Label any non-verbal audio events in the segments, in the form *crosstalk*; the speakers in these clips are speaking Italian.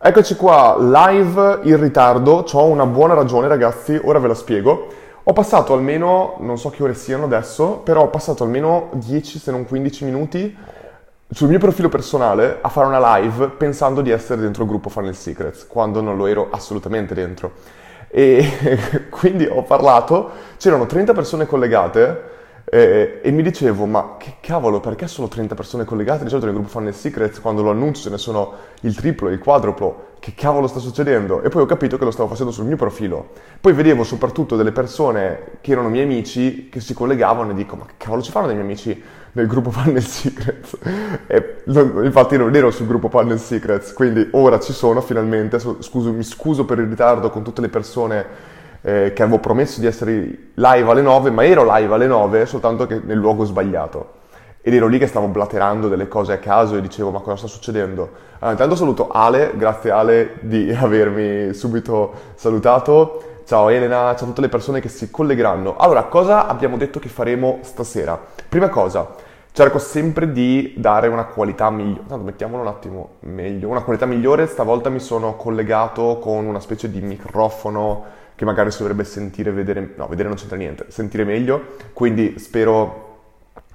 Eccoci qua, live in ritardo, ho una buona ragione ragazzi, ora ve la spiego. Ho passato almeno, non so che ore siano adesso, però ho passato almeno 10 se non 15 minuti sul mio profilo personale a fare una live pensando di essere dentro il gruppo Funnel Secrets, quando non lo ero assolutamente dentro. E *laughs* quindi ho parlato, c'erano 30 persone collegate e, e, mi dicevo, ma che cavolo, perché solo 30 persone collegate? Di solito nel gruppo Funnel Secrets, quando lo annuncio, ce ne sono il triplo, il quadruplo. Che cavolo sta succedendo? E poi ho capito che lo stavo facendo sul mio profilo. Poi vedevo soprattutto delle persone che erano miei amici che si collegavano e dico, ma che cavolo ci fanno dei miei amici nel gruppo *laughs* Funnel Secrets? E, infatti non ero sul gruppo Funnel Secrets, quindi ora ci sono finalmente. Scuso, mi scuso per il ritardo con tutte le persone eh, che avevo promesso di essere live alle 9, ma ero live alle 9 soltanto che nel luogo sbagliato. Ed ero lì che stavo blaterando delle cose a caso e dicevo ma cosa sta succedendo? Allora, intanto saluto Ale, grazie Ale di *laughs* avermi subito salutato. Ciao Elena, ciao a tutte le persone che si collegheranno. Allora, cosa abbiamo detto che faremo stasera? Prima cosa, cerco sempre di dare una qualità migliore. Tanto mettiamolo un attimo meglio. Una qualità migliore, stavolta mi sono collegato con una specie di microfono che magari si dovrebbe sentire, vedere, no, vedere non c'entra niente, sentire meglio, quindi spero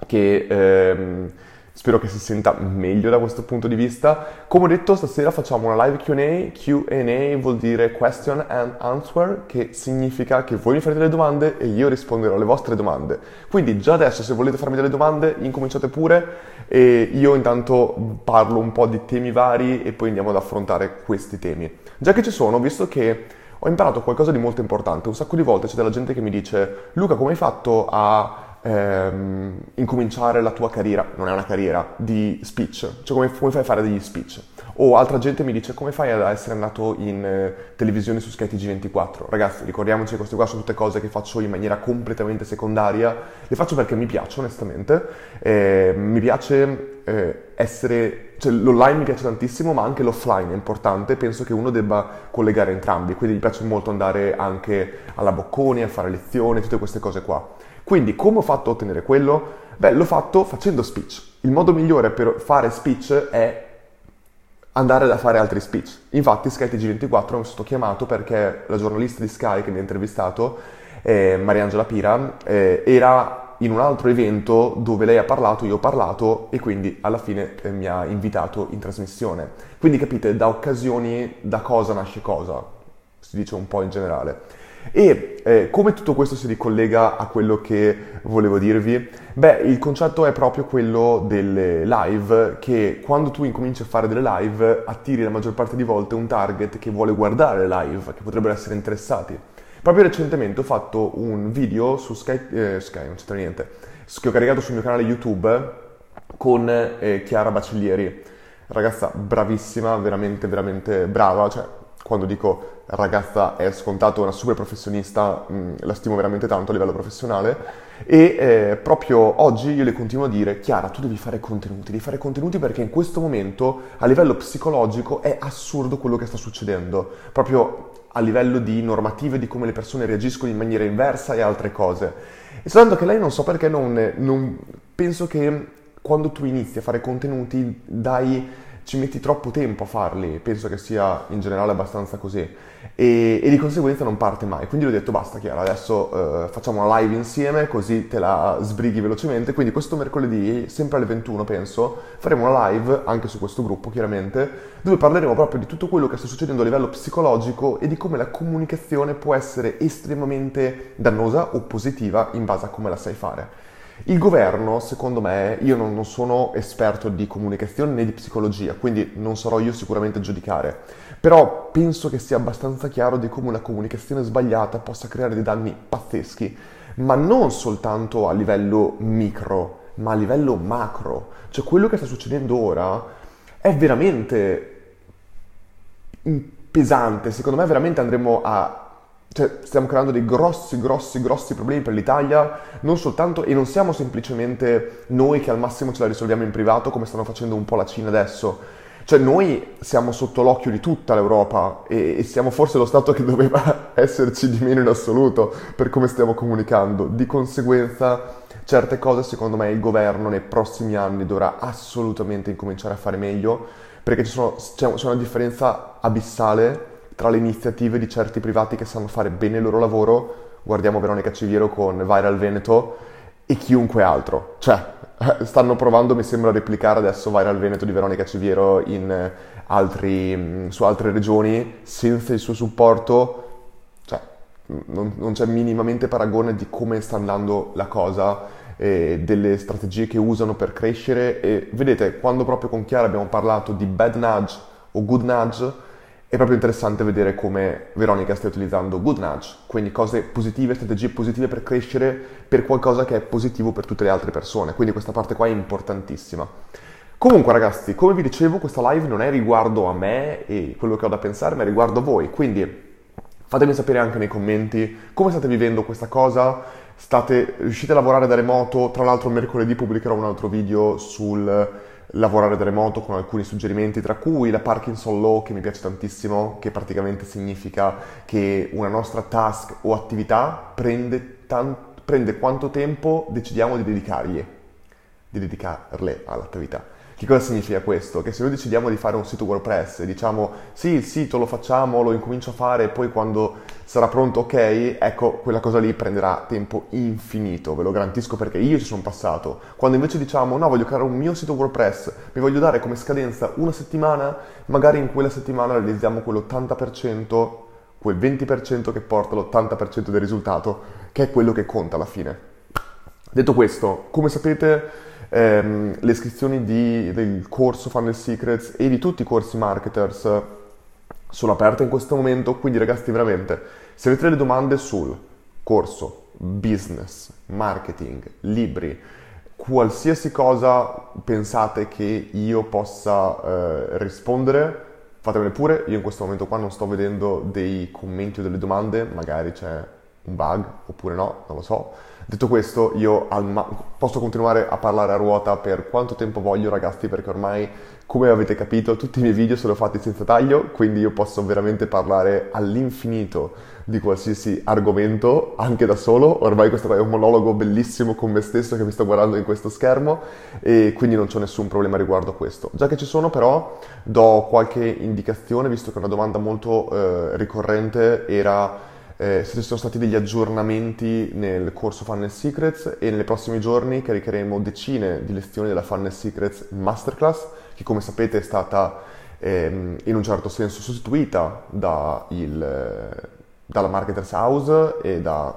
che, ehm, spero che si senta meglio da questo punto di vista. Come ho detto, stasera facciamo una live Q&A, Q&A vuol dire question and answer, che significa che voi mi farete delle domande e io risponderò alle vostre domande. Quindi già adesso se volete farmi delle domande, incominciate pure e io intanto parlo un po' di temi vari e poi andiamo ad affrontare questi temi. Già che ci sono, visto che ho imparato qualcosa di molto importante. Un sacco di volte c'è della gente che mi dice Luca come hai fatto a ehm, incominciare la tua carriera, non è una carriera, di speech, cioè come, come fai a fare degli speech? O altra gente mi dice come fai ad essere andato in eh, televisione su Sky TG24? Ragazzi, ricordiamoci che queste qua sono tutte cose che faccio in maniera completamente secondaria, le faccio perché mi piace onestamente, eh, mi piace eh, essere, cioè l'online mi piace tantissimo ma anche l'offline è importante, penso che uno debba collegare entrambi, quindi mi piace molto andare anche alla Bocconi, a fare lezioni, tutte queste cose qua. Quindi come ho fatto a ottenere quello? Beh, l'ho fatto facendo speech. Il modo migliore per fare speech è andare a fare altri speech. Infatti Sky TG24 mi sono chiamato perché la giornalista di Sky che mi ha intervistato, eh, Mariangela Pira, eh, era in un altro evento dove lei ha parlato, io ho parlato e quindi alla fine eh, mi ha invitato in trasmissione. Quindi capite, da occasioni, da cosa nasce cosa, si dice un po' in generale. E eh, come tutto questo si ricollega a quello che volevo dirvi? Beh, il concetto è proprio quello delle live, che quando tu incominci a fare delle live attiri la maggior parte di volte un target che vuole guardare le live, che potrebbero essere interessati. Proprio recentemente ho fatto un video su Sky, eh, Sky non c'entra niente, che ho caricato sul mio canale YouTube con eh, Chiara Baciglieri, ragazza bravissima, veramente, veramente brava, cioè quando dico ragazza è scontato una super professionista, mh, mm, la stimo veramente tanto a livello professionale e eh, proprio oggi io le continuo a dire Chiara tu devi fare contenuti, devi fare contenuti perché in questo momento a livello psicologico è assurdo quello che sta succedendo, proprio a livello di normative, di come le persone reagiscono in maniera inversa e altre cose. E soltanto che lei non so perché non, non penso che quando tu inizi a fare contenuti dai ci metti troppo tempo a farli, penso che sia in generale abbastanza così e, e di conseguenza non parte mai. Quindi ho detto basta Chiara, adesso eh, facciamo una live insieme così te la sbrighi velocemente. Quindi questo mercoledì, sempre alle 21 penso, faremo una live anche su questo gruppo chiaramente, dove parleremo proprio di tutto quello che sta succedendo a livello psicologico e di come la comunicazione può essere estremamente dannosa o positiva in base a come la sai fare. Il governo, secondo me, io non, non, sono esperto di comunicazione né di psicologia, quindi non sarò io sicuramente a giudicare, però penso che sia abbastanza chiaro di come una comunicazione sbagliata possa creare dei danni pazzeschi, ma non soltanto a livello micro, ma a livello macro. Cioè quello che sta succedendo ora è veramente pesante, secondo me veramente andremo a cioè, stiamo creando dei grossi, grossi, grossi problemi per l'Italia, non soltanto, e non siamo semplicemente noi che al massimo ce la risolviamo in privato come stanno facendo un po' la Cina adesso. Cioè, noi siamo sotto l'occhio di tutta l'Europa e, e siamo forse lo Stato che doveva *laughs* esserci di meno in assoluto per come stiamo comunicando. Di conseguenza, certe cose, secondo me, il governo nei prossimi anni dovrà assolutamente incominciare a fare meglio perché sono, c'è, c'è una differenza abissale tra le iniziative di certi privati che sanno fare bene il loro lavoro, guardiamo Veronica Civiero con Viral Veneto, e chiunque altro. Cioè, *laughs* stanno provando, mi sembra, a replicare adesso Viral Veneto di Veronica Civiero in altri, su altre regioni, senza il suo supporto, cioè, non, non c'è minimamente paragone di come sta andando la cosa e delle strategie che usano per crescere e vedete quando proprio con Chiara abbiamo parlato di bad nudge o good nudge è proprio interessante vedere come Veronica stia utilizzando good nudge, quindi cose positive, strategie positive per crescere per qualcosa che è positivo per tutte le altre persone, quindi questa parte qua è importantissima. Comunque ragazzi, come vi dicevo, questa live non è riguardo a me e quello che ho da pensare, ma è riguardo a voi, quindi fatemi sapere anche nei commenti come state vivendo questa cosa, state, riuscite a lavorare da remoto, tra l'altro mercoledì pubblicherò un altro video sul lavorare da remoto con alcuni suggerimenti, tra cui la Parkinson Law che mi piace tantissimo, che praticamente significa che una nostra task o attività prende, tan- prende quanto tempo decidiamo di dedicargli, di dedicarle all'attività. Che cosa significa questo? Che se noi decidiamo di fare un sito WordPress e diciamo sì, il sito lo facciamo, lo incomincio a fare e poi quando sarà pronto ok, ecco, quella cosa lì prenderà tempo infinito, ve lo garantisco perché io ci sono passato. Quando invece diciamo no, voglio creare un mio sito WordPress, mi voglio dare come scadenza una settimana, magari in quella settimana realizziamo quell'80%, quel 20% che porta l'80% del risultato, che è quello che conta alla fine. Detto questo, come sapete ehm, le iscrizioni di, del corso Funnel Secrets e di tutti i corsi marketers sono aperte in questo momento, quindi ragazzi veramente, se avete delle domande sul corso, business, marketing, libri, qualsiasi cosa pensate che io possa eh, rispondere, fatemele pure, io in questo momento qua non sto vedendo dei commenti o delle domande, magari c'è un bug oppure no, non lo so Detto questo, io ma- posso continuare a parlare a ruota per quanto tempo voglio, ragazzi, perché ormai, come avete capito, tutti i miei video sono fatti senza taglio, quindi io posso veramente parlare all'infinito di qualsiasi argomento, anche da solo. Ormai questo è un monologo bellissimo con me stesso che mi sto guardando in questo schermo e quindi non c'è nessun problema riguardo a questo. Già che ci sono, però, do qualche indicazione, visto che una domanda molto eh, ricorrente era eh, se ci sono stati degli aggiornamenti nel corso Funnel Secrets e nei prossimi giorni caricheremo decine di lezioni della Funnel Secrets Masterclass che come sapete è stata ehm, in un certo senso sostituita da il, dalla Marketers House e dal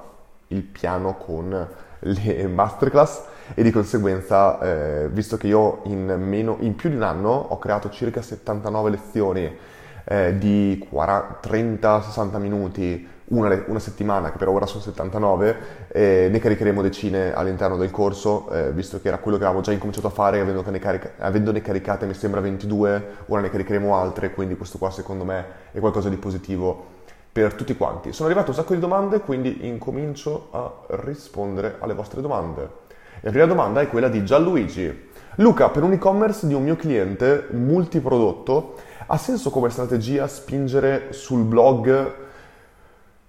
piano con le masterclass. E di conseguenza eh, visto che io in, meno, in più di un anno ho creato circa 79 lezioni eh, di 30-60 minuti una, una, settimana, che per ora sono 79, eh, ne caricheremo decine all'interno del corso, eh, visto che era quello che avevamo già incominciato a fare, avendone, carica- avendone caricate mi sembra 22, ora ne caricheremo altre, quindi questo qua secondo me è qualcosa di positivo per tutti quanti. Sono arrivate un sacco di domande, quindi incomincio a rispondere alle vostre domande. La prima domanda è quella di Gianluigi. Luca, per un e-commerce di un mio cliente multiprodotto, ha senso come strategia spingere sul blog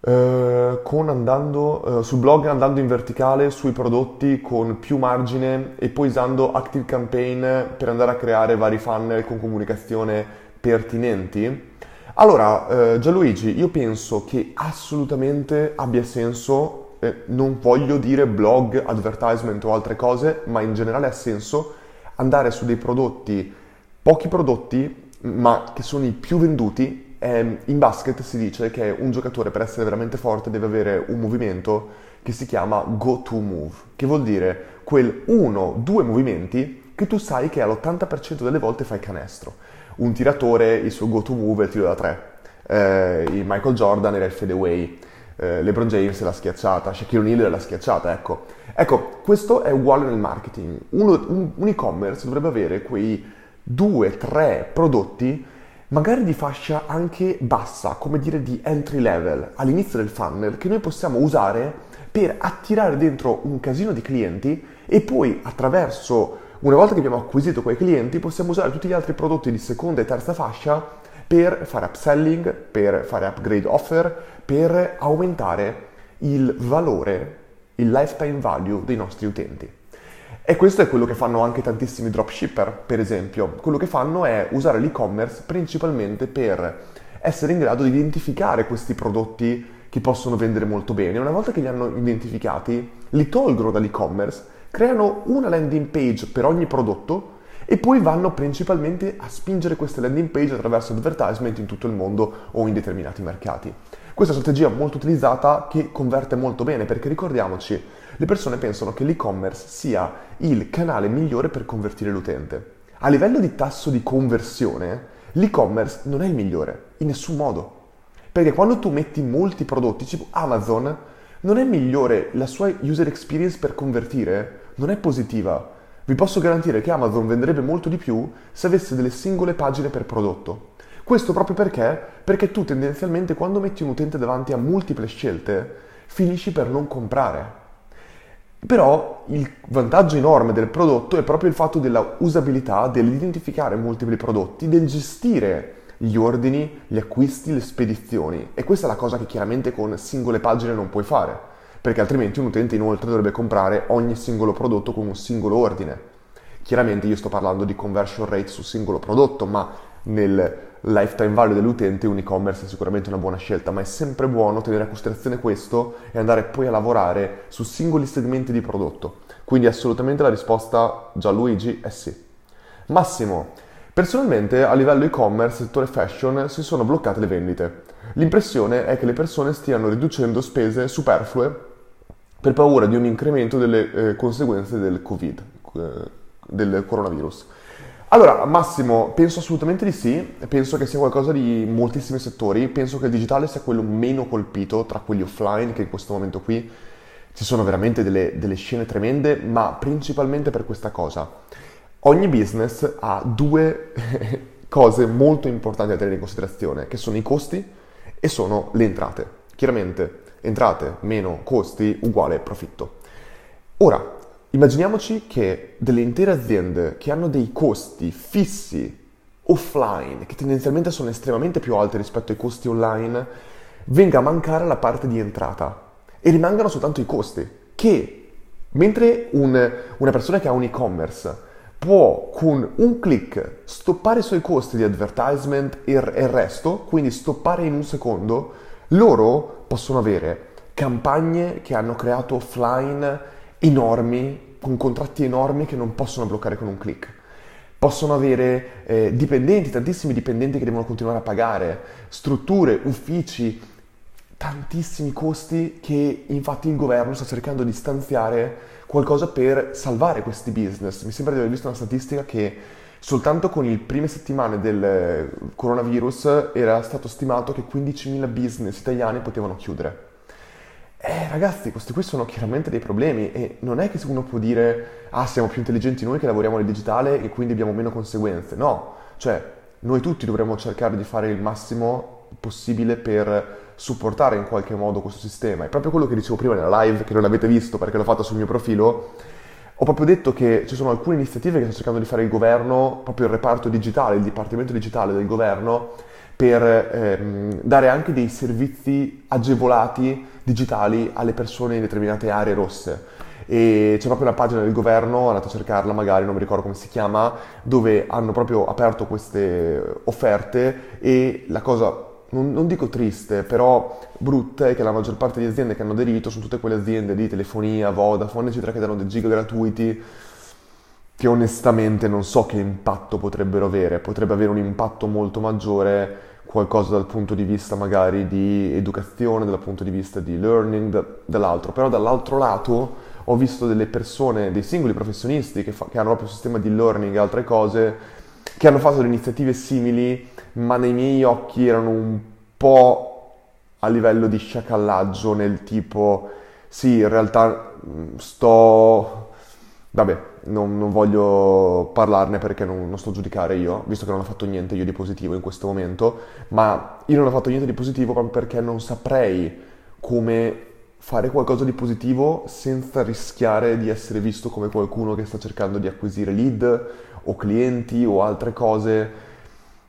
eh, andando, uh, sul blog andando in verticale sui prodotti con più margine e poi usando Active Campaign per andare a creare vari funnel con comunicazione pertinenti? Allora, uh, Gianluigi, io penso che assolutamente abbia senso, eh, non voglio dire blog, advertisement o altre cose, ma in generale ha senso andare su dei prodotti, pochi prodotti, ma che sono i più venduti eh, in basket si dice che un giocatore per essere veramente forte deve avere un movimento che si chiama go to move, che vuol dire quel uno, due movimenti che tu sai che all'80% delle volte fai canestro. Un tiratore, il suo go to move è il tiro da tre. Eh, Michael Jordan era il fadeaway. Eh, LeBron James la schiacciata, Shaquille O'Neal la schiacciata, ecco. Ecco, questo è uguale nel marketing. Uno, un, un e-commerce dovrebbe avere quei due, tre prodotti magari di fascia anche bassa, come dire di entry level, all'inizio del funnel, che noi possiamo usare per attirare dentro un casino di clienti e poi attraverso, una volta che abbiamo acquisito quei clienti, possiamo usare tutti gli altri prodotti di seconda e terza fascia per fare upselling, per fare upgrade offer, per aumentare il valore, il lifetime value dei nostri utenti. E questo è quello che fanno anche tantissimi dropshipper, per esempio. Quello che fanno è usare l'e-commerce principalmente per essere in grado di identificare questi prodotti che possono vendere molto bene. Una volta che li hanno identificati, li tolgono dall'e-commerce, creano una landing page per ogni prodotto e poi vanno principalmente a spingere queste landing page attraverso advertisement in tutto il mondo o in determinati mercati. Questa strategia molto utilizzata che converte molto bene perché ricordiamoci, le persone pensano che l'e-commerce sia il canale migliore per convertire l'utente. A livello di tasso di conversione, l'e-commerce non è il migliore, in nessun modo. Perché quando tu metti molti prodotti, tipo Amazon, non è migliore la sua user experience per convertire, non è positiva. Vi posso garantire che Amazon venderebbe molto di più se avesse delle singole pagine per prodotto. Questo proprio perché? Perché tu tendenzialmente quando metti un utente davanti a multiple scelte, finisci per non comprare. Però il vantaggio enorme del prodotto è proprio il fatto della usabilità, dell'identificare multipli prodotti, del gestire gli ordini, gli acquisti, le spedizioni. E questa è la cosa che chiaramente con singole pagine non puoi fare perché altrimenti un utente inoltre dovrebbe comprare ogni singolo prodotto con un singolo ordine. Chiaramente io sto parlando di conversion rate su singolo prodotto, ma nel lifetime value dell'utente un e-commerce è sicuramente una buona scelta, ma è sempre buono tenere a considerazione questo e andare poi a lavorare su singoli segmenti di prodotto. Quindi assolutamente la risposta Gianluigi è sì. Massimo, personalmente a livello e-commerce, settore fashion, si sono bloccate le vendite. L'impressione è che le persone stiano riducendo spese superflue per paura di un incremento delle eh, conseguenze del Covid, eh, del coronavirus. Allora, Massimo, penso assolutamente di sì, penso che sia qualcosa di moltissimi settori, penso che il digitale sia quello meno colpito tra quelli offline, che in questo momento qui ci sono veramente delle, delle scene tremende, ma principalmente per questa cosa. Ogni business ha due *laughs* cose molto importanti da tenere in considerazione, che sono i costi e sono le entrate. Chiaramente entrate meno costi uguale profitto. Ora, immaginiamoci che delle intere aziende che hanno dei costi fissi offline, che tendenzialmente sono estremamente più alti rispetto ai costi online, venga a mancare la parte di entrata. E rimangano soltanto i costi, che mentre un, una persona che ha un e-commerce può con un clic stoppare i suoi costi di advertisement e il resto, quindi stoppare in un secondo, loro possono avere campagne che hanno creato offline enormi, con contratti enormi che non possono bloccare con un click. Possono avere eh, dipendenti, tantissimi dipendenti che devono continuare a pagare, strutture, uffici, tantissimi costi che infatti il governo sta cercando di stanziare qualcosa per salvare questi business. Mi sembra di aver visto una statistica che soltanto con le prime settimane del coronavirus era stato stimato che 15.000 business italiani potevano chiudere. Eh ragazzi, questi qui sono chiaramente dei problemi e non è che uno può dire ah siamo più intelligenti noi che lavoriamo nel digitale e quindi abbiamo meno conseguenze. No, cioè noi tutti dovremmo cercare di fare il massimo possibile per supportare in qualche modo questo sistema. È proprio quello che dicevo prima nella live, che non avete visto perché l'ho fatto sul mio profilo. Ho proprio detto che ci sono alcune iniziative che sta cercando di fare il governo, proprio il reparto digitale, il dipartimento digitale del governo, per ehm, dare anche dei servizi agevolati digitali alle persone in determinate aree rosse. E c'è proprio una pagina del governo, andate a cercarla magari, non mi ricordo come si chiama, dove hanno proprio aperto queste offerte e la cosa non, non, dico triste, però brutta è che la maggior parte delle aziende che hanno aderito sono tutte quelle aziende di telefonia, Vodafone, eccetera, che danno dei giga gratuiti che onestamente non so che impatto potrebbero avere. Potrebbe avere un impatto molto maggiore qualcosa dal punto di vista magari di educazione, dal punto di vista di learning, da, dall'altro. Però dall'altro lato ho visto delle persone, dei singoli professionisti che, fa, che hanno proprio un sistema di learning e altre cose, che hanno fatto delle iniziative simili ma nei miei occhi erano un po' a livello di sciacallaggio nel tipo sì, in realtà mm, sto... Vabbè, non, non voglio parlarne perché non, non, sto a giudicare io, visto che non ho fatto niente io di positivo in questo momento, ma io non ho fatto niente di positivo proprio perché non saprei come fare qualcosa di positivo senza rischiare di essere visto come qualcuno che sta cercando di acquisire lead o clienti o altre cose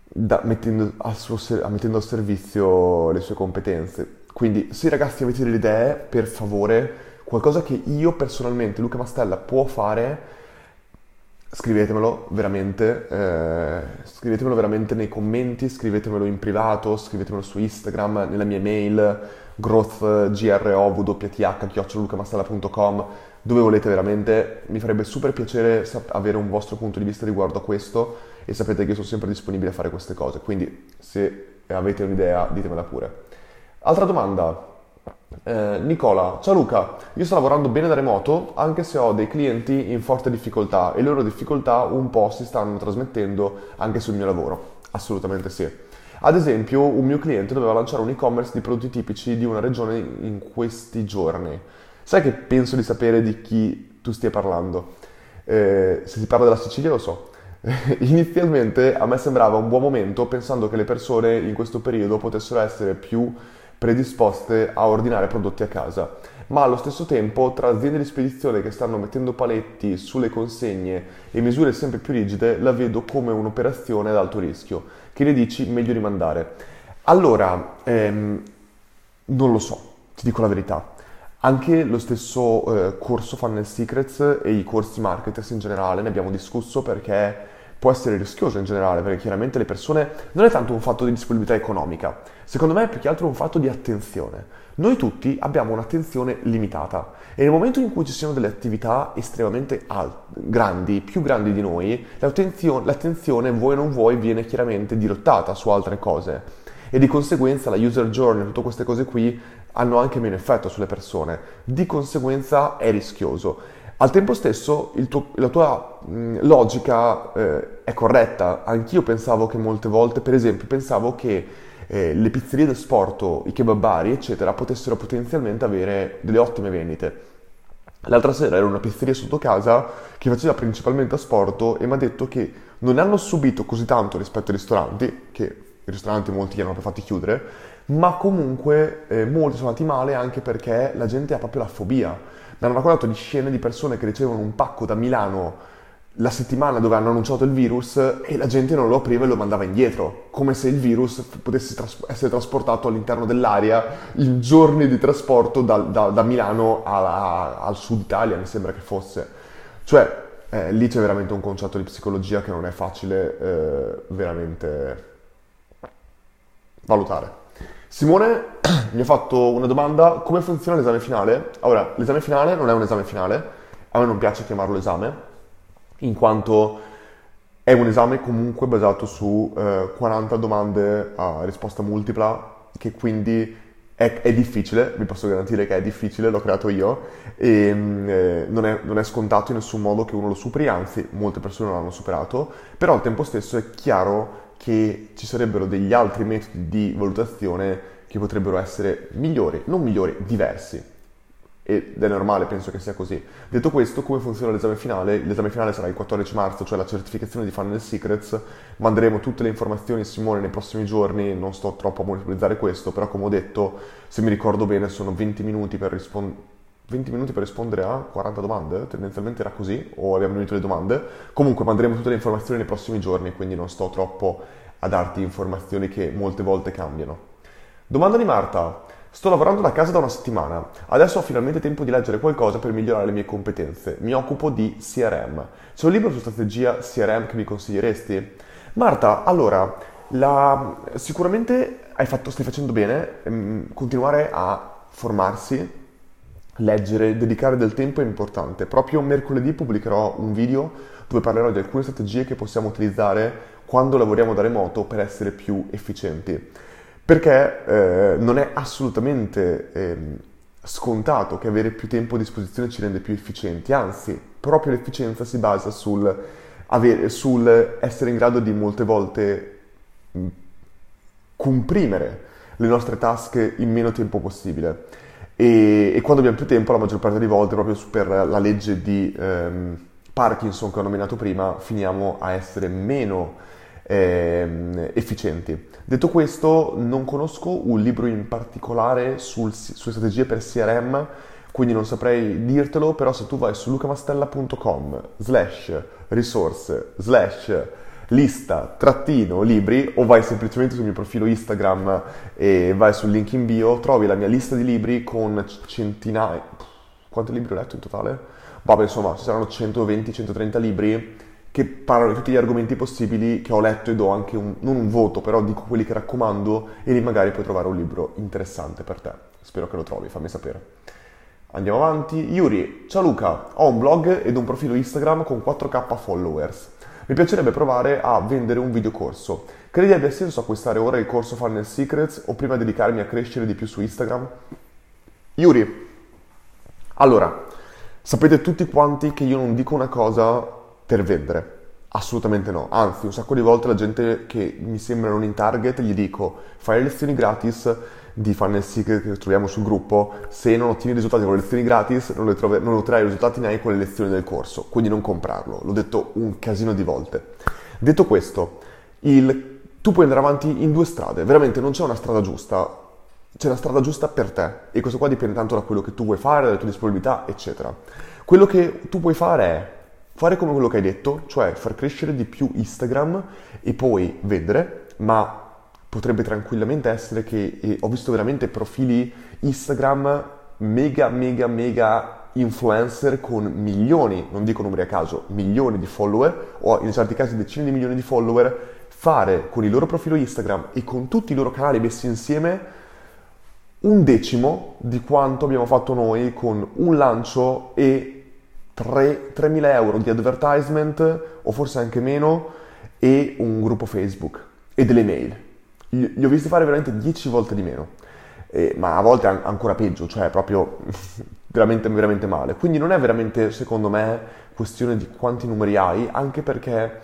da, mettendo, al suo, mettendo al servizio le sue competenze. Quindi se ragazzi avete delle idee, per favore qualcosa che io personalmente, Luca Mastella, può fare, scrivetemelo veramente, eh, scrivetemelo veramente nei commenti, scrivetemelo in privato, scrivetemelo su Instagram, nella mia email growthgrovwth.com dove volete veramente, mi farebbe super piacere avere un vostro punto di vista riguardo a questo e sapete che sono sempre disponibile a fare queste cose, quindi se avete un'idea ditemela pure. Altra domanda, eh, Nicola, ciao Luca, io sto lavorando bene da remoto anche se ho dei clienti in forte difficoltà e le loro difficoltà un po' si stanno trasmettendo anche sul mio lavoro. Assolutamente sì. Ad esempio, un mio cliente doveva lanciare un e-commerce di prodotti tipici di una regione in questi giorni. Sai che penso di sapere di chi tu stia parlando? Eh, se si parla della Sicilia lo so. *laughs* Inizialmente a me sembrava un buon momento pensando che le persone in questo periodo potessero essere più predisposte a ordinare prodotti a casa, ma allo stesso tempo tra aziende di spedizione che stanno mettendo paletti sulle consegne e misure sempre più rigide la vedo come un'operazione ad alto rischio. Che ne dici? Meglio rimandare. Allora, ehm, non lo so, ti dico la verità. Anche lo stesso eh, corso Funnel Secrets e i corsi marketers in generale ne abbiamo discusso perché può essere rischioso in generale, perché chiaramente le persone non è tanto un fatto di disponibilità economica, secondo me è più che altro un fatto di attenzione. Noi tutti abbiamo un'attenzione limitata e nel momento in cui ci siano delle attività estremamente alt- grandi, più grandi di noi, l'attenzione, l'attenzione, vuoi o non vuoi, viene chiaramente dirottata su altre cose e di conseguenza la user journey, tutte queste cose qui hanno anche meno effetto sulle persone, di conseguenza è rischioso. Al tempo stesso tuo, la tua mh, logica eh, è corretta, anch'io pensavo che molte volte, per esempio, pensavo che eh, le pizzerie del sport, i kebabari, eccetera, potessero potenzialmente avere delle ottime vendite. L'altra sera era una pizzeria sotto casa che faceva principalmente asporto e mi ha detto che non hanno subito così tanto rispetto ai ristoranti, che i ristoranti molti li hanno proprio fatti chiudere, ma comunque eh, molti sono andati male anche perché la gente ha proprio la fobia mi hanno raccontato di scene di persone che ricevono un pacco da Milano la settimana dove hanno annunciato il virus e la gente non lo apriva e lo mandava indietro, come se il virus potesse tras- essere trasportato all'interno dell'aria in giorni di trasporto da, da, da Milano a, al sud Italia, mi sembra che fosse. Cioè, eh, lì c'è veramente un concetto di psicologia che non è facile eh, veramente valutare. Simone *clears throat* mi ha fatto una domanda, come funziona l'esame finale? Ora, l'esame finale non è un esame finale, a me non piace chiamarlo esame, in quanto è un esame comunque basato su eh, 40 domande a risposta multipla, che quindi è, è, difficile, vi posso garantire che è difficile, l'ho creato io, e mm, eh, non, è, non è scontato in nessun modo che uno lo superi, anzi molte persone l'hanno superato, però al tempo stesso è chiaro che ci sarebbero degli altri metodi di valutazione che potrebbero essere migliori, non migliori, diversi. Ed è normale, penso che sia così. Detto questo, come funziona l'esame finale? L'esame finale sarà il 14 marzo, cioè la certificazione di Funnel Secrets. Manderemo tutte le informazioni a Simone nei prossimi giorni, non sto troppo a monopolizzare questo, però come ho detto, se mi ricordo bene, sono 20 minuti per rispondere 20 minuti per rispondere a 40 domande, tendenzialmente era così, o abbiamo unito le domande. Comunque manderemo tutte le informazioni nei prossimi giorni, quindi non sto troppo a darti informazioni che molte volte cambiano. Domanda di Marta. Sto lavorando da casa da una settimana. Adesso ho finalmente tempo di leggere qualcosa per migliorare le mie competenze. Mi occupo di CRM. C'è un libro su strategia CRM che mi consiglieresti? Marta, allora, la... sicuramente fatto, stai facendo bene. Ehm, continuare a formarsi leggere, dedicare del tempo è importante. Proprio mercoledì pubblicherò un video dove parlerò di alcune strategie che possiamo utilizzare quando lavoriamo da remoto per essere più efficienti. Perché eh, non è assolutamente eh, scontato che avere più tempo a disposizione ci rende più efficienti, anzi, proprio l'efficienza si basa sul, avere, sul essere in grado di molte volte comprimere le nostre task in meno tempo possibile. E, e, quando abbiamo più tempo, la maggior parte delle volte, proprio per la legge di ehm, Parkinson che ho nominato prima, finiamo a essere meno ehm, efficienti. Detto questo, non conosco un libro in particolare sul, sulle strategie per CRM, quindi non saprei dirtelo, però se tu vai su lucamastella.com slash risorse slash lista trattino libri o vai semplicemente sul mio profilo Instagram e vai sul link in bio, trovi la mia lista di libri con centinaia, quanti libri ho letto in totale? Vabbè, insomma, ci saranno 120-130 libri che parlano di tutti gli argomenti possibili che ho letto e do anche un, non un voto, però dico quelli che raccomando e lì magari puoi trovare un libro interessante per te. Spero che lo trovi, fammi sapere. Andiamo avanti. Yuri, ciao Luca, ho un blog ed un profilo Instagram con 4k followers. Mi piacerebbe provare a vendere un videocorso. Credi abbia senso acquistare ora il corso Funnel Secrets o prima dedicarmi a crescere di più su Instagram? Yuri, allora, sapete tutti quanti che io non dico una cosa per vendere. Assolutamente no, anzi un sacco di volte la gente che mi sembra non in target gli dico fai le lezioni gratis di Funnel Secret che troviamo sul gruppo, se non ottieni risultati con le lezioni gratis non, trove, non otterrai risultati neanche con le lezioni del corso, quindi non comprarlo, l'ho detto un casino di volte. Detto questo, il, tu puoi andare avanti in due strade, veramente non c'è una strada giusta, c'è la strada giusta per te. E questo qua dipende tanto da quello che tu vuoi fare, dalle tue disponibilità, eccetera. Quello che tu puoi fare è fare come quello che hai detto, cioè far crescere di più Instagram e poi vendere, ma potrebbe tranquillamente essere che ho visto veramente profili Instagram mega mega mega influencer con milioni, non dico numeri a caso, milioni di follower o in certi casi decine di milioni di follower fare con il loro profilo Instagram e con tutti i loro canali messi insieme un decimo di quanto abbiamo fatto noi con un lancio e 3, 3.000 euro di advertisement o forse anche meno e un gruppo Facebook e delle mail. Li ho visti fare veramente 10 volte di meno, eh, ma a volte ancora peggio, cioè proprio *laughs* veramente, veramente male. Quindi non è veramente, secondo me, questione di quanti numeri hai, anche perché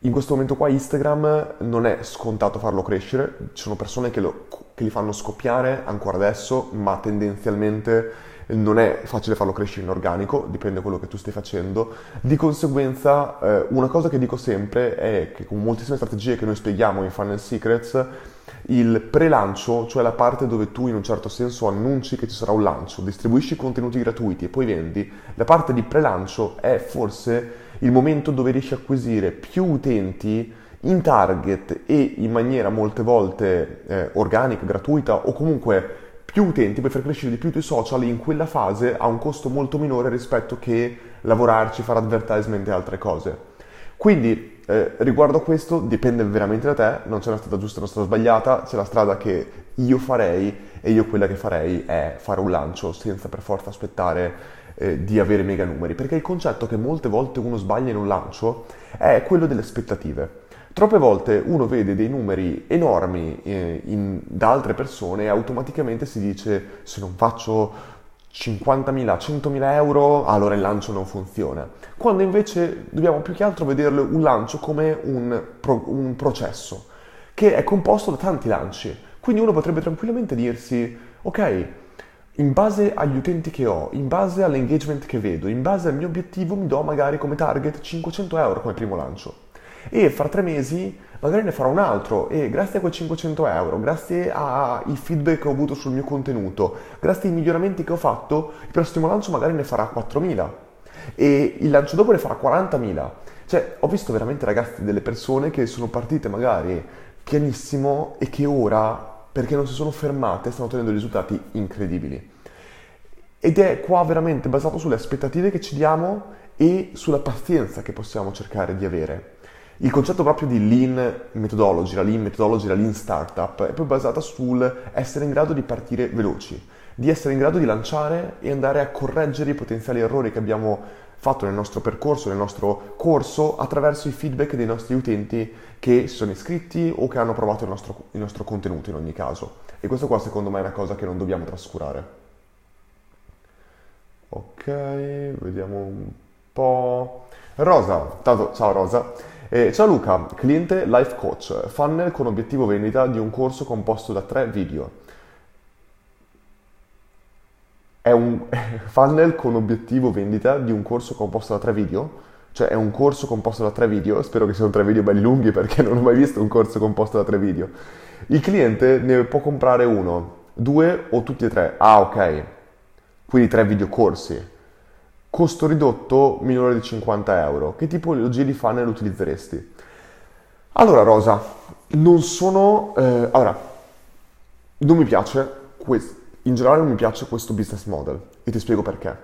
in questo momento qua Instagram non è scontato farlo crescere, ci sono persone che, lo, che li fanno scoppiare ancora adesso, ma tendenzialmente non è facile farlo crescere in organico, dipende da quello che tu stai facendo. Di conseguenza, eh, una cosa che dico sempre è che con moltissime strategie che noi spieghiamo in Funnel Secrets, il pre-lancio, cioè la parte dove tu in un certo senso annunci che ci sarà un lancio, distribuisci contenuti gratuiti e poi vendi, la parte di pre-lancio è forse il momento dove riesci a acquisire più utenti in target e in maniera molte volte eh, organica, gratuita o comunque più utenti puoi far crescere di più i tuoi social in quella fase a un costo molto minore rispetto che lavorarci, fare advertisement e altre cose. Quindi eh, riguardo a questo dipende veramente da te, non c'è una strada giusta e una strada sbagliata, c'è la strada che io farei e io quella che farei è fare un lancio senza per forza aspettare eh, di avere mega numeri, perché il concetto che molte volte uno sbaglia in un lancio è quello delle aspettative. Troppe volte uno vede dei numeri enormi eh, in, da altre persone e automaticamente si dice se non faccio 50.000, 100.000 euro, allora il lancio non funziona. Quando invece dobbiamo più che altro vederlo un lancio come un, pro, un processo che è composto da tanti lanci. Quindi uno potrebbe tranquillamente dirsi, ok, in base agli utenti che ho, in base all'engagement che vedo, in base al mio obiettivo mi do magari come target 500 euro come primo lancio e fra tre mesi magari ne farò un altro e grazie a quei 500 euro, grazie ai feedback che ho avuto sul mio contenuto, grazie ai miglioramenti che ho fatto, il prossimo lancio magari ne farà 4.000 e il lancio dopo ne farà 40.000. Cioè, ho visto veramente ragazzi delle persone che sono partite magari pianissimo e che ora, perché non si sono fermate, stanno ottenendo risultati incredibili. Ed è qua veramente basato sulle aspettative che ci diamo e sulla pazienza che possiamo cercare di avere. Il concetto proprio di lean methodology, la lean methodology, la lean startup, è poi basata sul essere in grado di partire veloci, di essere in grado di lanciare e andare a correggere i potenziali errori che abbiamo fatto nel nostro percorso, nel nostro corso, attraverso i feedback dei nostri utenti che si sono iscritti o che hanno provato il nostro, il nostro contenuto in ogni caso. E questo qua secondo me è una cosa che non dobbiamo trascurare. Ok, vediamo un po'. Rosa, tanto ciao Rosa. Eh, ciao Luca, cliente life coach, funnel con obiettivo vendita di un corso composto da tre video. È un *laughs* funnel con obiettivo vendita di un corso composto da tre video? Cioè è un corso composto da tre video, spero che siano tre video belli lunghi perché non ho mai visto un corso composto da tre video. Il cliente ne può comprare uno, due o tutti e tre. Ah ok, quindi tre videocorsi costo ridotto minore di 50 euro. Che tipologie di funnel utilizzeresti? Allora, Rosa, non sono... Eh, allora, non mi piace questo. In generale non mi piace questo business model e ti spiego perché.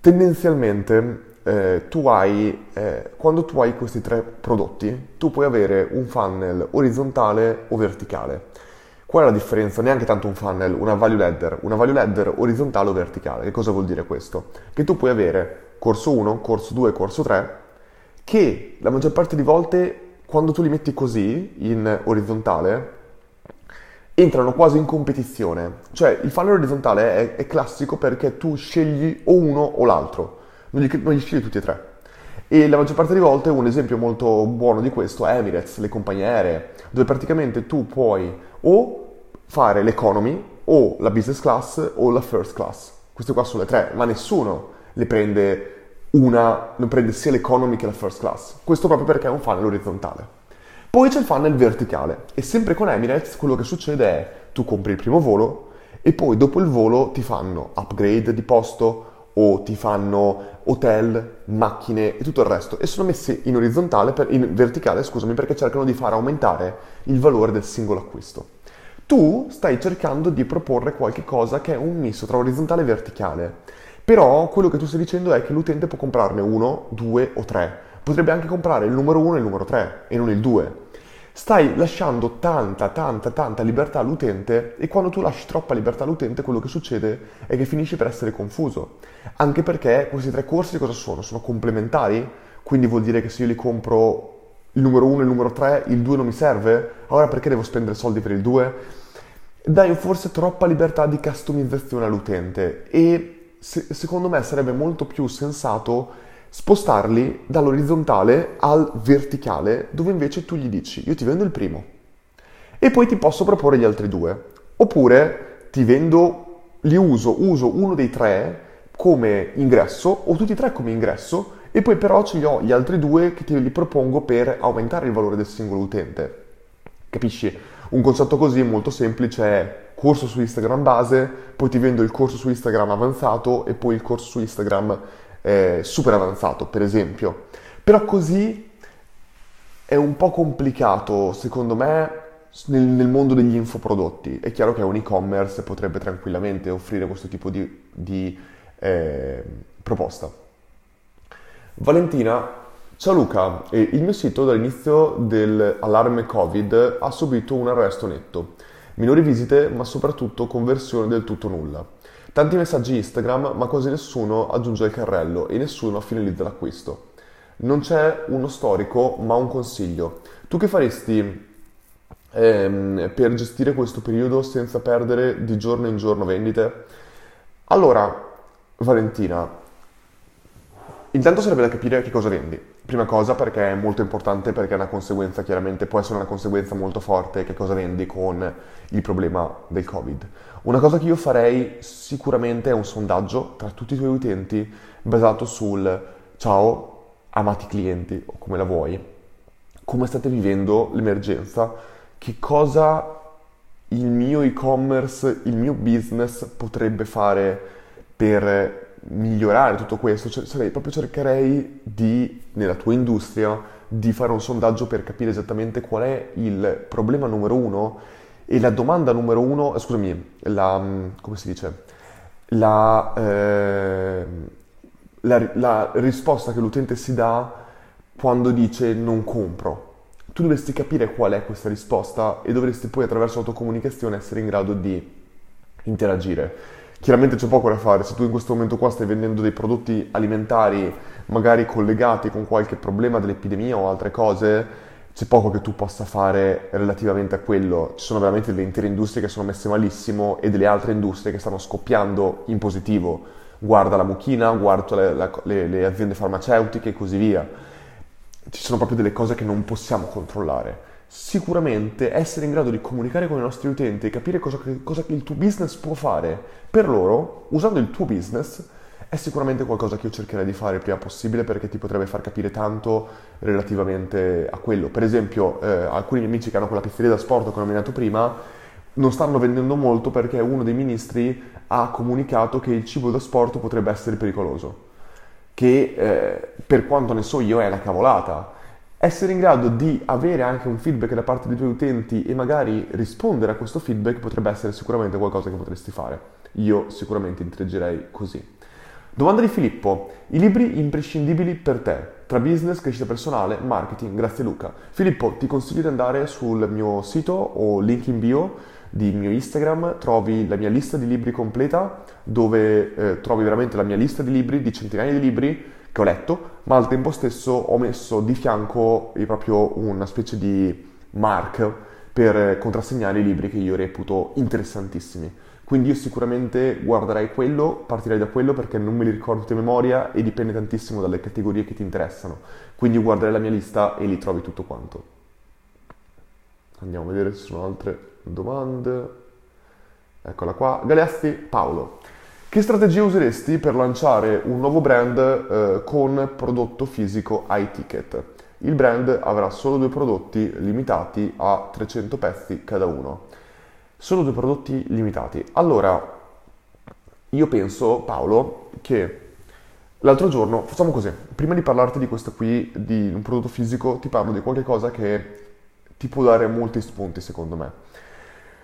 tendenzialmente eh, tu hai, eh, quando tu hai questi tre prodotti, tu puoi avere un funnel orizzontale o verticale. Qual è la differenza? Neanche tanto un funnel, una value ladder. Una value ladder orizzontale o verticale. Che cosa vuol dire questo? Che tu puoi avere corso 1, corso 2, corso 3, che la maggior parte di volte quando tu li metti così in orizzontale entrano quasi in competizione. Cioè il funnel orizzontale è, è classico perché tu scegli o uno o l'altro, non gli, non gli scegli tutti e tre. E la maggior parte delle volte un esempio molto buono di questo è Emirates, le compagnie aeree, dove praticamente tu puoi o fare l'economy o la business class o la first class. Queste qua sono le tre, ma nessuno le prende una, non prende sia l'economy che la first class. Questo proprio perché è un funnel orizzontale. Poi c'è il funnel verticale e sempre con Emirates quello che succede è tu compri il primo volo e poi dopo il volo ti fanno upgrade di posto o ti fanno hotel, macchine e tutto il resto e sono messi in orizzontale, per, in verticale scusami, perché cercano di far aumentare il valore del singolo acquisto. Tu stai cercando di proporre qualche cosa che è un misto tra orizzontale e verticale, però quello che tu stai dicendo è che l'utente può comprarne uno, due o tre potrebbe anche comprare il numero 1 e il numero 3 e non il 2. Stai lasciando tanta, tanta, tanta libertà all'utente e quando tu lasci troppa libertà all'utente quello che succede è che finisci per essere confuso. Anche perché questi tre corsi cosa sono? Sono complementari? Quindi vuol dire che se io li compro il numero 1 e il numero 3, il 2 non mi serve? Allora perché devo spendere soldi per il 2? Dai forse troppa libertà di customizzazione all'utente e se, secondo me sarebbe molto più sensato spostarli dall'orizzontale al verticale, dove invece tu gli dici io ti vendo il primo e poi ti posso proporre gli altri due. Oppure ti vendo, li uso, uso uno dei tre come ingresso o tutti e tre come ingresso e poi però ce li ho gli altri due che te li propongo per aumentare il valore del singolo utente. Capisci? Un concetto così molto semplice è corso su Instagram base, poi ti vendo il corso su Instagram avanzato e poi il corso su Instagram eh, super avanzato, per esempio. Però così è un po' complicato, secondo me, nel, nel, mondo degli infoprodotti. È chiaro che un e-commerce potrebbe tranquillamente offrire questo tipo di, di eh, proposta. Valentina, ciao Luca, il mio sito dall'inizio dell'allarme Covid ha subito un arresto netto. Minori visite, ma soprattutto conversione del tutto nulla. Tanti messaggi Instagram, ma quasi nessuno aggiunge il carrello e nessuno finalizza l'acquisto. Non c'è uno storico, ma un consiglio. Tu che faresti ehm, per gestire questo periodo senza perdere di giorno in giorno vendite? Allora, Valentina, intanto sarebbe da capire che cosa vendi. Prima cosa perché è molto importante perché è una conseguenza, chiaramente. Può essere una conseguenza molto forte che cosa vendi con il problema del Covid. Una cosa che io farei sicuramente è un sondaggio tra tutti i tuoi utenti basato sul ciao amati clienti o come la vuoi, come state vivendo l'emergenza, che cosa il mio e-commerce, il mio business potrebbe fare per migliorare tutto questo, cioè, sarei, proprio cercherei di, nella tua industria, di fare un sondaggio per capire esattamente qual è il problema numero uno e la domanda numero uno, eh, scusami, la, mm, come si dice, la, eh, la, la risposta che l'utente si dà quando dice non compro. Tu dovresti capire qual è questa risposta e dovresti poi attraverso l'autocomunicazione essere in grado di interagire. Chiaramente c'è poco da fare, se tu in questo momento qua stai vendendo dei prodotti alimentari magari collegati con qualche problema dell'epidemia o altre cose, c'è poco che tu possa fare relativamente a quello. Ci sono veramente delle intere industrie che sono messe malissimo e delle altre industrie che stanno scoppiando in positivo. Guarda la mucchina, guarda le, le, le aziende farmaceutiche e così via. Ci sono proprio delle cose che non possiamo controllare sicuramente essere in grado di comunicare con i nostri utenti e capire cosa, cosa il tuo business può fare per loro, usando il tuo business, è sicuramente qualcosa che io cercherei di fare il prima possibile perché ti potrebbe far capire tanto relativamente a quello. Per esempio, eh, alcuni miei amici che hanno quella pizzeria da sport che ho nominato prima non stanno vendendo molto perché uno dei ministri ha comunicato che il cibo da sport potrebbe essere pericoloso, che eh, per quanto ne so io è una cavolata essere in grado di avere anche un feedback da parte dei tuoi utenti e magari rispondere a questo feedback potrebbe essere sicuramente qualcosa che potresti fare. Io sicuramente interagerei così. Domanda di Filippo. I libri imprescindibili per te, tra business, crescita personale, marketing. Grazie Luca. Filippo, ti consiglio di andare sul mio sito o link in bio di mio Instagram, trovi la mia lista di libri completa, dove eh, trovi veramente la mia lista di libri, di centinaia di libri che ho letto, ma al tempo stesso ho messo di fianco proprio una specie di mark per contrassegnare i libri che io reputo interessantissimi. Quindi io sicuramente guarderei quello, partirei da quello perché non me li ricordo a memoria e dipende tantissimo dalle categorie che ti interessano. Quindi guarderei la mia lista e lì trovi tutto quanto. Andiamo a vedere se ci sono altre domande. Eccola qua. Galeazzi Paolo. Che strategia useresti per lanciare un nuovo brand eh, con prodotto fisico high ticket? Il brand avrà solo due prodotti limitati a 300 pezzi cada uno. Solo due prodotti limitati. Allora, io penso, Paolo, che l'altro giorno, facciamo così, prima di parlarti di questo qui, di un prodotto fisico, ti parlo di qualche cosa che ti può dare molti spunti secondo me.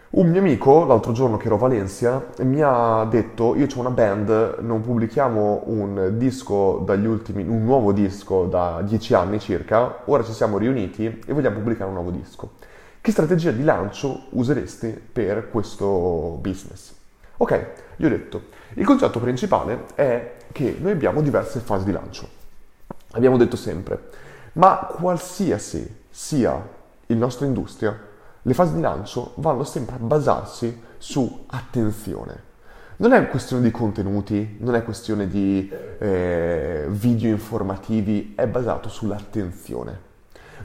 Un mio amico, l'altro giorno che ero a Valencia, mi ha detto, io ho una band, non pubblichiamo un disco dagli ultimi, un nuovo disco da dieci anni circa, ora ci siamo riuniti e vogliamo pubblicare un nuovo disco. Che strategia di lancio useresti per questo business? Ok, gli ho detto, il concetto principale è che noi abbiamo diverse fasi di lancio. Abbiamo detto sempre, ma qualsiasi sia il nostro industria, le fasi di lancio vanno sempre a basarsi su attenzione. Non è questione di contenuti, non è questione di eh, video informativi, è basato sull'attenzione.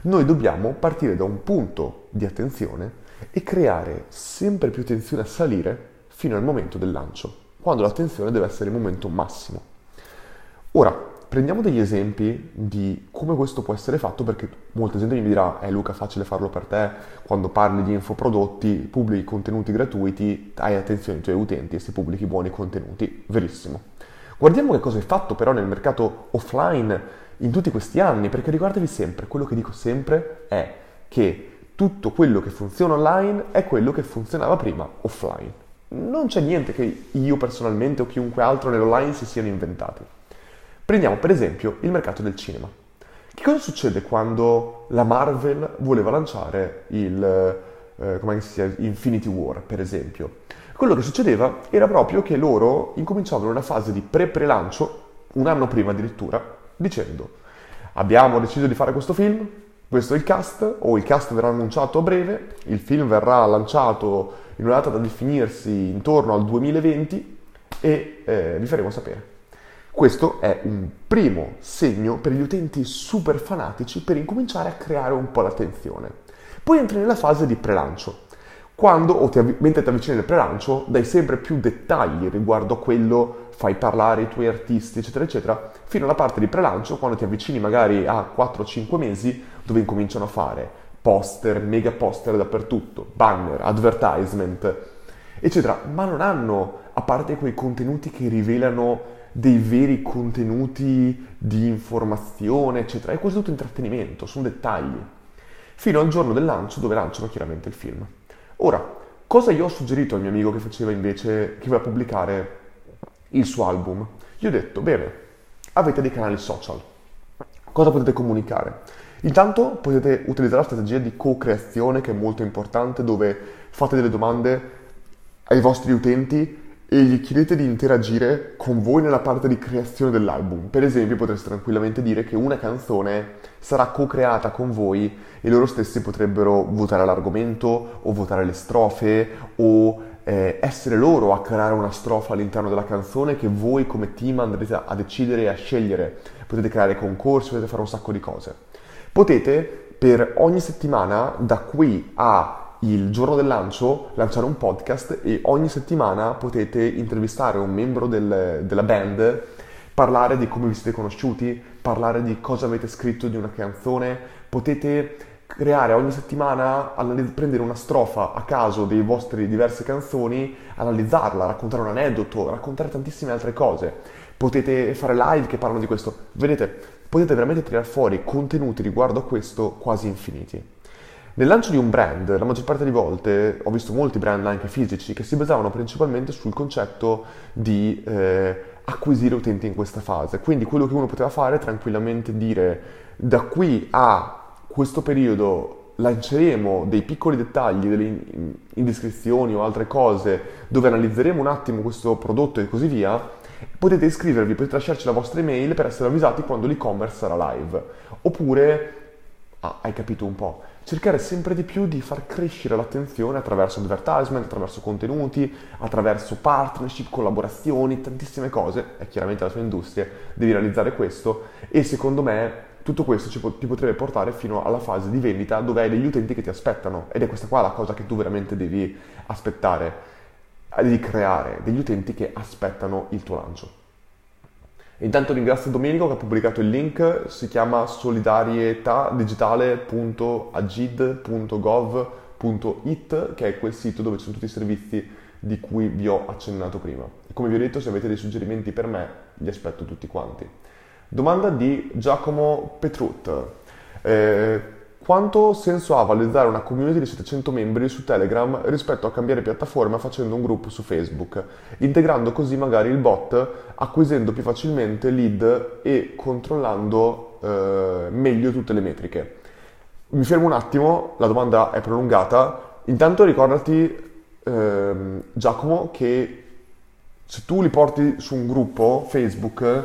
Noi dobbiamo partire da un punto di attenzione e creare sempre più attenzione a salire fino al momento del lancio, quando l'attenzione deve essere il momento massimo. Ora, Prendiamo degli esempi di come questo può essere fatto perché molta gente mi dirà eh Luca facile farlo per te, quando parli di infoprodotti, pubblichi contenuti gratuiti, hai attenzione ai tuoi utenti e se pubblichi buoni contenuti, verissimo. Guardiamo che cosa hai fatto però nel mercato offline in tutti questi anni, perché ricordavi sempre, quello che dico sempre è che tutto quello che funziona online è quello che funzionava prima offline. Non c'è niente che io personalmente o chiunque altro nell'online si siano inventati. Prendiamo per esempio il mercato del cinema. Che cosa succede quando la Marvel voleva lanciare il eh, come si chiama, Infinity War, per esempio? Quello che succedeva era proprio che loro incominciavano una fase di pre-pre-lancio, un anno prima addirittura, dicendo abbiamo deciso di fare questo film, questo è il cast, o il cast verrà annunciato a breve, il film verrà lanciato in una data da definirsi intorno al 2020 e eh, vi faremo sapere. Questo è un primo segno per gli utenti super fanatici per incominciare a creare un po' l'attenzione. Poi entri nella fase di prelancio. Quando, o ti, mentre ti avvicini al prelancio, dai sempre più dettagli riguardo a quello, fai parlare i tuoi artisti, eccetera, eccetera, fino alla parte di prelancio, quando ti avvicini magari a 4-5 mesi, dove incominciano a fare poster, mega poster dappertutto, banner, advertisement, eccetera, ma non hanno, a parte quei contenuti che rivelano dei veri contenuti di informazione, eccetera. È quasi tutto intrattenimento, sono dettagli. Fino al giorno del lancio dove lanciano chiaramente il film. Ora, cosa io ho suggerito al mio amico che faceva invece, che voleva pubblicare il suo album? Gli ho detto, bene, avete dei canali social. Cosa potete comunicare? Intanto potete utilizzare la strategia di co-creazione che è molto importante dove fate delle domande ai vostri utenti e gli chiedete di interagire con voi nella parte di creazione dell'album. Per esempio potreste tranquillamente dire che una canzone sarà co-creata con voi e loro stessi potrebbero votare l'argomento o votare le strofe o eh, essere loro a creare una strofa all'interno della canzone che voi come team andrete a decidere e a scegliere. Potete creare concorsi, potete fare un sacco di cose. Potete per ogni settimana da qui a il giorno del lancio lanciare un podcast e ogni settimana potete intervistare un membro del, della band, parlare di come vi siete conosciuti, parlare di cosa avete scritto di una canzone, potete creare ogni settimana, prendere una strofa a caso dei vostri diverse canzoni, analizzarla, raccontare un aneddoto, raccontare tantissime altre cose. Potete fare live che parlano di questo. Vedete, potete veramente tirare fuori contenuti riguardo a questo quasi infiniti. Nel lancio di un brand, la maggior parte delle volte ho visto molti brand anche fisici che si basavano principalmente sul concetto di eh, acquisire utenti in questa fase. Quindi quello che uno poteva fare è tranquillamente dire da qui a questo periodo lanceremo dei piccoli dettagli, delle indiscrezioni o altre cose dove analizzeremo un attimo questo prodotto e così via. Potete iscrivervi, potete lasciarci la vostra email per essere avvisati quando l'e-commerce sarà live. Oppure, ah, hai capito un po', cercare sempre di più di far crescere l'attenzione attraverso advertisement, attraverso contenuti, attraverso partnership, collaborazioni, tantissime cose. È chiaramente la tua industria, devi realizzare questo e secondo me tutto questo ti potrebbe portare fino alla fase di vendita dove hai degli utenti che ti aspettano ed è questa qua la cosa che tu veramente devi aspettare, devi creare degli utenti che aspettano il tuo lancio. Intanto ringrazio Domenico che ha pubblicato il link, si chiama solidarietadigitale.agid.gov.it che è quel sito dove ci sono tutti i servizi di cui vi ho accennato prima. E come vi ho detto, se avete dei suggerimenti per me, li aspetto tutti quanti. Domanda di Giacomo Petrut. Eh, quanto senso ha valorizzare una community di 700 membri su Telegram rispetto a cambiare piattaforma facendo un gruppo su Facebook, integrando così magari il bot, acquisendo più facilmente lead e controllando eh, meglio tutte le metriche? Mi fermo un attimo, la domanda è prolungata. Intanto ricordati, eh, Giacomo, che se tu li porti su un gruppo Facebook,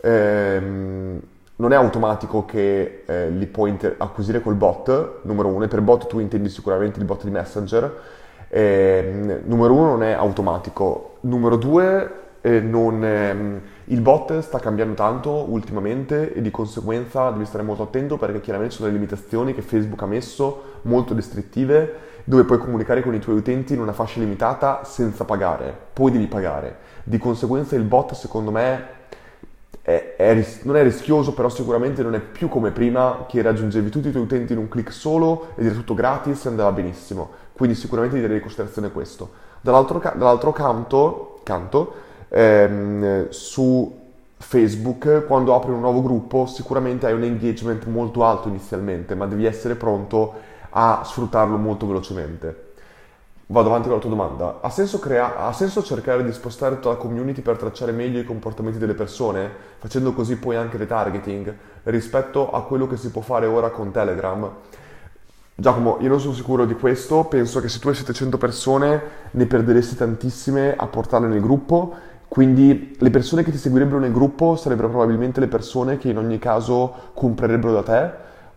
ehm, non è automatico che eh, li puoi inter- acquisire col bot, numero uno, e per bot tu intendi sicuramente il bot di Messenger, eh, numero uno non è automatico, numero due eh, non, ehm, il bot sta cambiando tanto ultimamente e di conseguenza devi stare molto attento perché chiaramente sono delle limitazioni che Facebook ha messo molto restrittive dove puoi comunicare con i tuoi utenti in una fascia limitata senza pagare, poi devi pagare. Di conseguenza il bot secondo me è, è, non è rischioso, però sicuramente non è più come prima che raggiungevi tutti i tuoi utenti in un clic solo ed era tutto gratis e andava benissimo. Quindi sicuramente direi in considerazione questo. Dall'altro, dall'altro canto, canto ehm, su Facebook, quando apri un nuovo gruppo, sicuramente hai un engagement molto alto inizialmente, ma devi essere pronto a sfruttarlo molto velocemente. Vado avanti con la tua domanda. Ha senso, crea- ha senso, cercare di spostare tutta la community per tracciare meglio i comportamenti delle persone, facendo così poi anche retargeting, rispetto a quello che si può fare ora con Telegram? Giacomo, io non sono sicuro di questo, penso che se tu hai 700 persone ne perderesti tantissime a portarle nel gruppo, quindi le persone che ti seguirebbero nel gruppo sarebbero probabilmente le persone che in ogni caso comprerebbero da te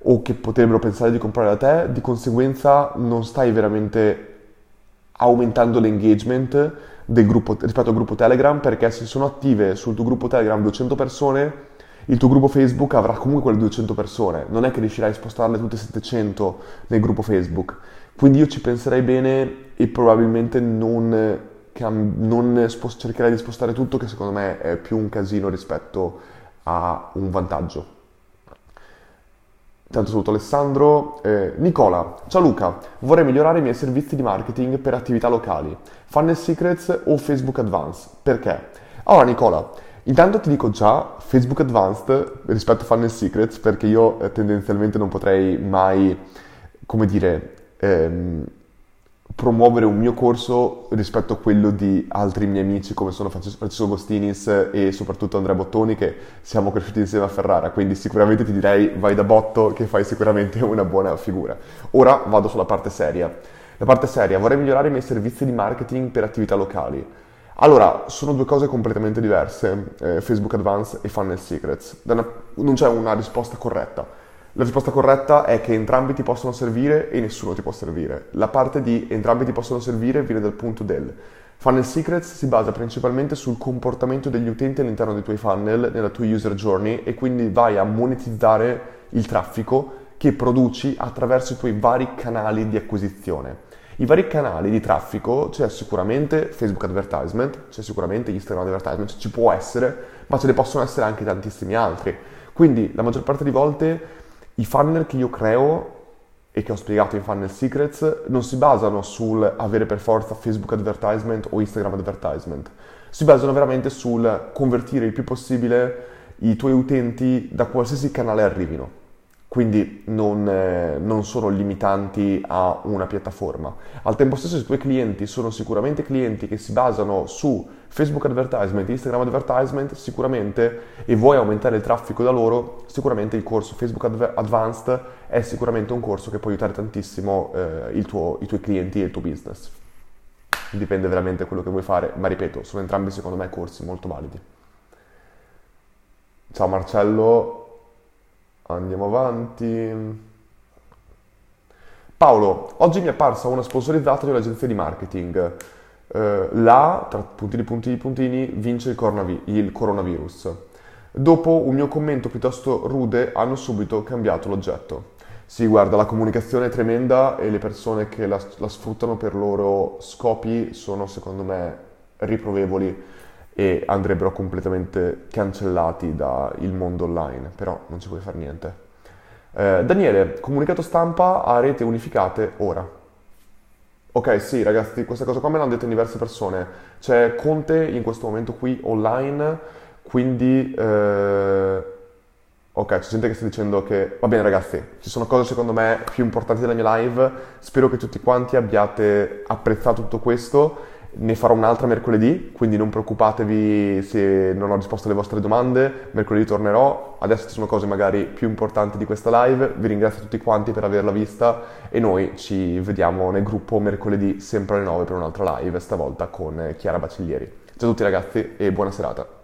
o che potrebbero pensare di comprare da te, di conseguenza non stai veramente aumentando l'engagement gruppo, rispetto al gruppo Telegram perché se sono attive sul tuo gruppo Telegram 200 persone il tuo gruppo Facebook avrà comunque quelle 200 persone. Non è che riuscirai a spostarle tutte 700 nel gruppo Facebook. Quindi io ci penserei bene e probabilmente non, non spost- cercherei di spostare tutto che secondo me è più un casino rispetto a un vantaggio Tanto saluto Alessandro. Eh, Nicola, ciao Luca, vorrei migliorare i miei servizi di marketing per attività locali, Funnel Secrets o Facebook Advanced. Perché? Allora Nicola, intanto ti dico già Facebook Advanced rispetto a Funnel Secrets perché io eh, tendenzialmente non potrei mai, come dire, ehm, promuovere un mio corso rispetto a quello di altri miei amici come sono Francesco Agostinis e soprattutto Andrea Bottoni che siamo cresciuti insieme a Ferrara, quindi sicuramente ti direi vai da Botto che fai sicuramente *laughs* una buona figura. Ora vado sulla parte seria. La parte seria, vorrei migliorare i miei servizi di marketing per attività locali. Allora, sono due cose completamente diverse, eh, Facebook Advance e Funnel Secrets. non c'è una risposta corretta la risposta corretta è che entrambi ti possono servire e nessuno ti può servire. La parte di entrambi ti possono servire viene dal punto del Funnel Secrets si basa principalmente sul comportamento degli utenti all'interno dei tuoi funnel, nella tua user journey e quindi vai a monetizzare il traffico che produci attraverso i tuoi vari canali di acquisizione. I vari canali di traffico c'è sicuramente Facebook Advertisement, c'è sicuramente Instagram Advertisement, ci può essere, ma ce ne possono essere anche tantissimi altri. Quindi la maggior parte di volte i funnel che io creo e che ho spiegato in Funnel Secrets non si basano sul avere per forza Facebook advertisement o Instagram advertisement, si basano veramente sul convertire il più possibile i tuoi utenti da qualsiasi canale arrivino. quindi non, eh, non, sono limitanti a una piattaforma. Al tempo stesso i tuoi clienti sono sicuramente clienti che si basano su Facebook advertisement, Instagram advertisement, sicuramente, e vuoi aumentare il traffico da loro, sicuramente il corso Facebook Adver- Advanced è sicuramente un corso che può aiutare tantissimo eh, tuo, i tuoi clienti e il tuo business. Dipende veramente da quello che vuoi fare, ma ripeto, sono entrambi secondo me corsi molto validi. Ciao Marcello, Andiamo avanti. Paolo, oggi mi è apparsa una sponsorizzata di un'agenzia di marketing. Eh, la, tra puntini, puntini, puntini, vince il, coronavi- il coronavirus. Dopo un mio commento piuttosto rude hanno subito cambiato l'oggetto. Sì, guarda, la comunicazione è tremenda e le persone che la, la sfruttano per loro scopi sono secondo me riprovevoli e andrebbero completamente cancellati dal mondo online, però non ci puoi fare niente. Eh, Daniele, comunicato stampa a rete unificate ora. Ok, sì, ragazzi, questa cosa qua me l'hanno detto in diverse persone. C'è Conte in questo momento qui online, quindi... Eh... Ok, c'è gente che sta dicendo che... Va bene ragazzi, ci sono cose secondo me più importanti della mia live. Spero che tutti quanti abbiate apprezzato tutto questo ne farò un'altra mercoledì, quindi non preoccupatevi se non ho risposto alle vostre domande, mercoledì tornerò, adesso ci sono cose magari più importanti di questa live, vi ringrazio tutti quanti per averla vista e noi ci vediamo nel gruppo mercoledì sempre alle 9 per un'altra live, stavolta con Chiara Bacciglieri. Ciao a tutti ragazzi e buona serata.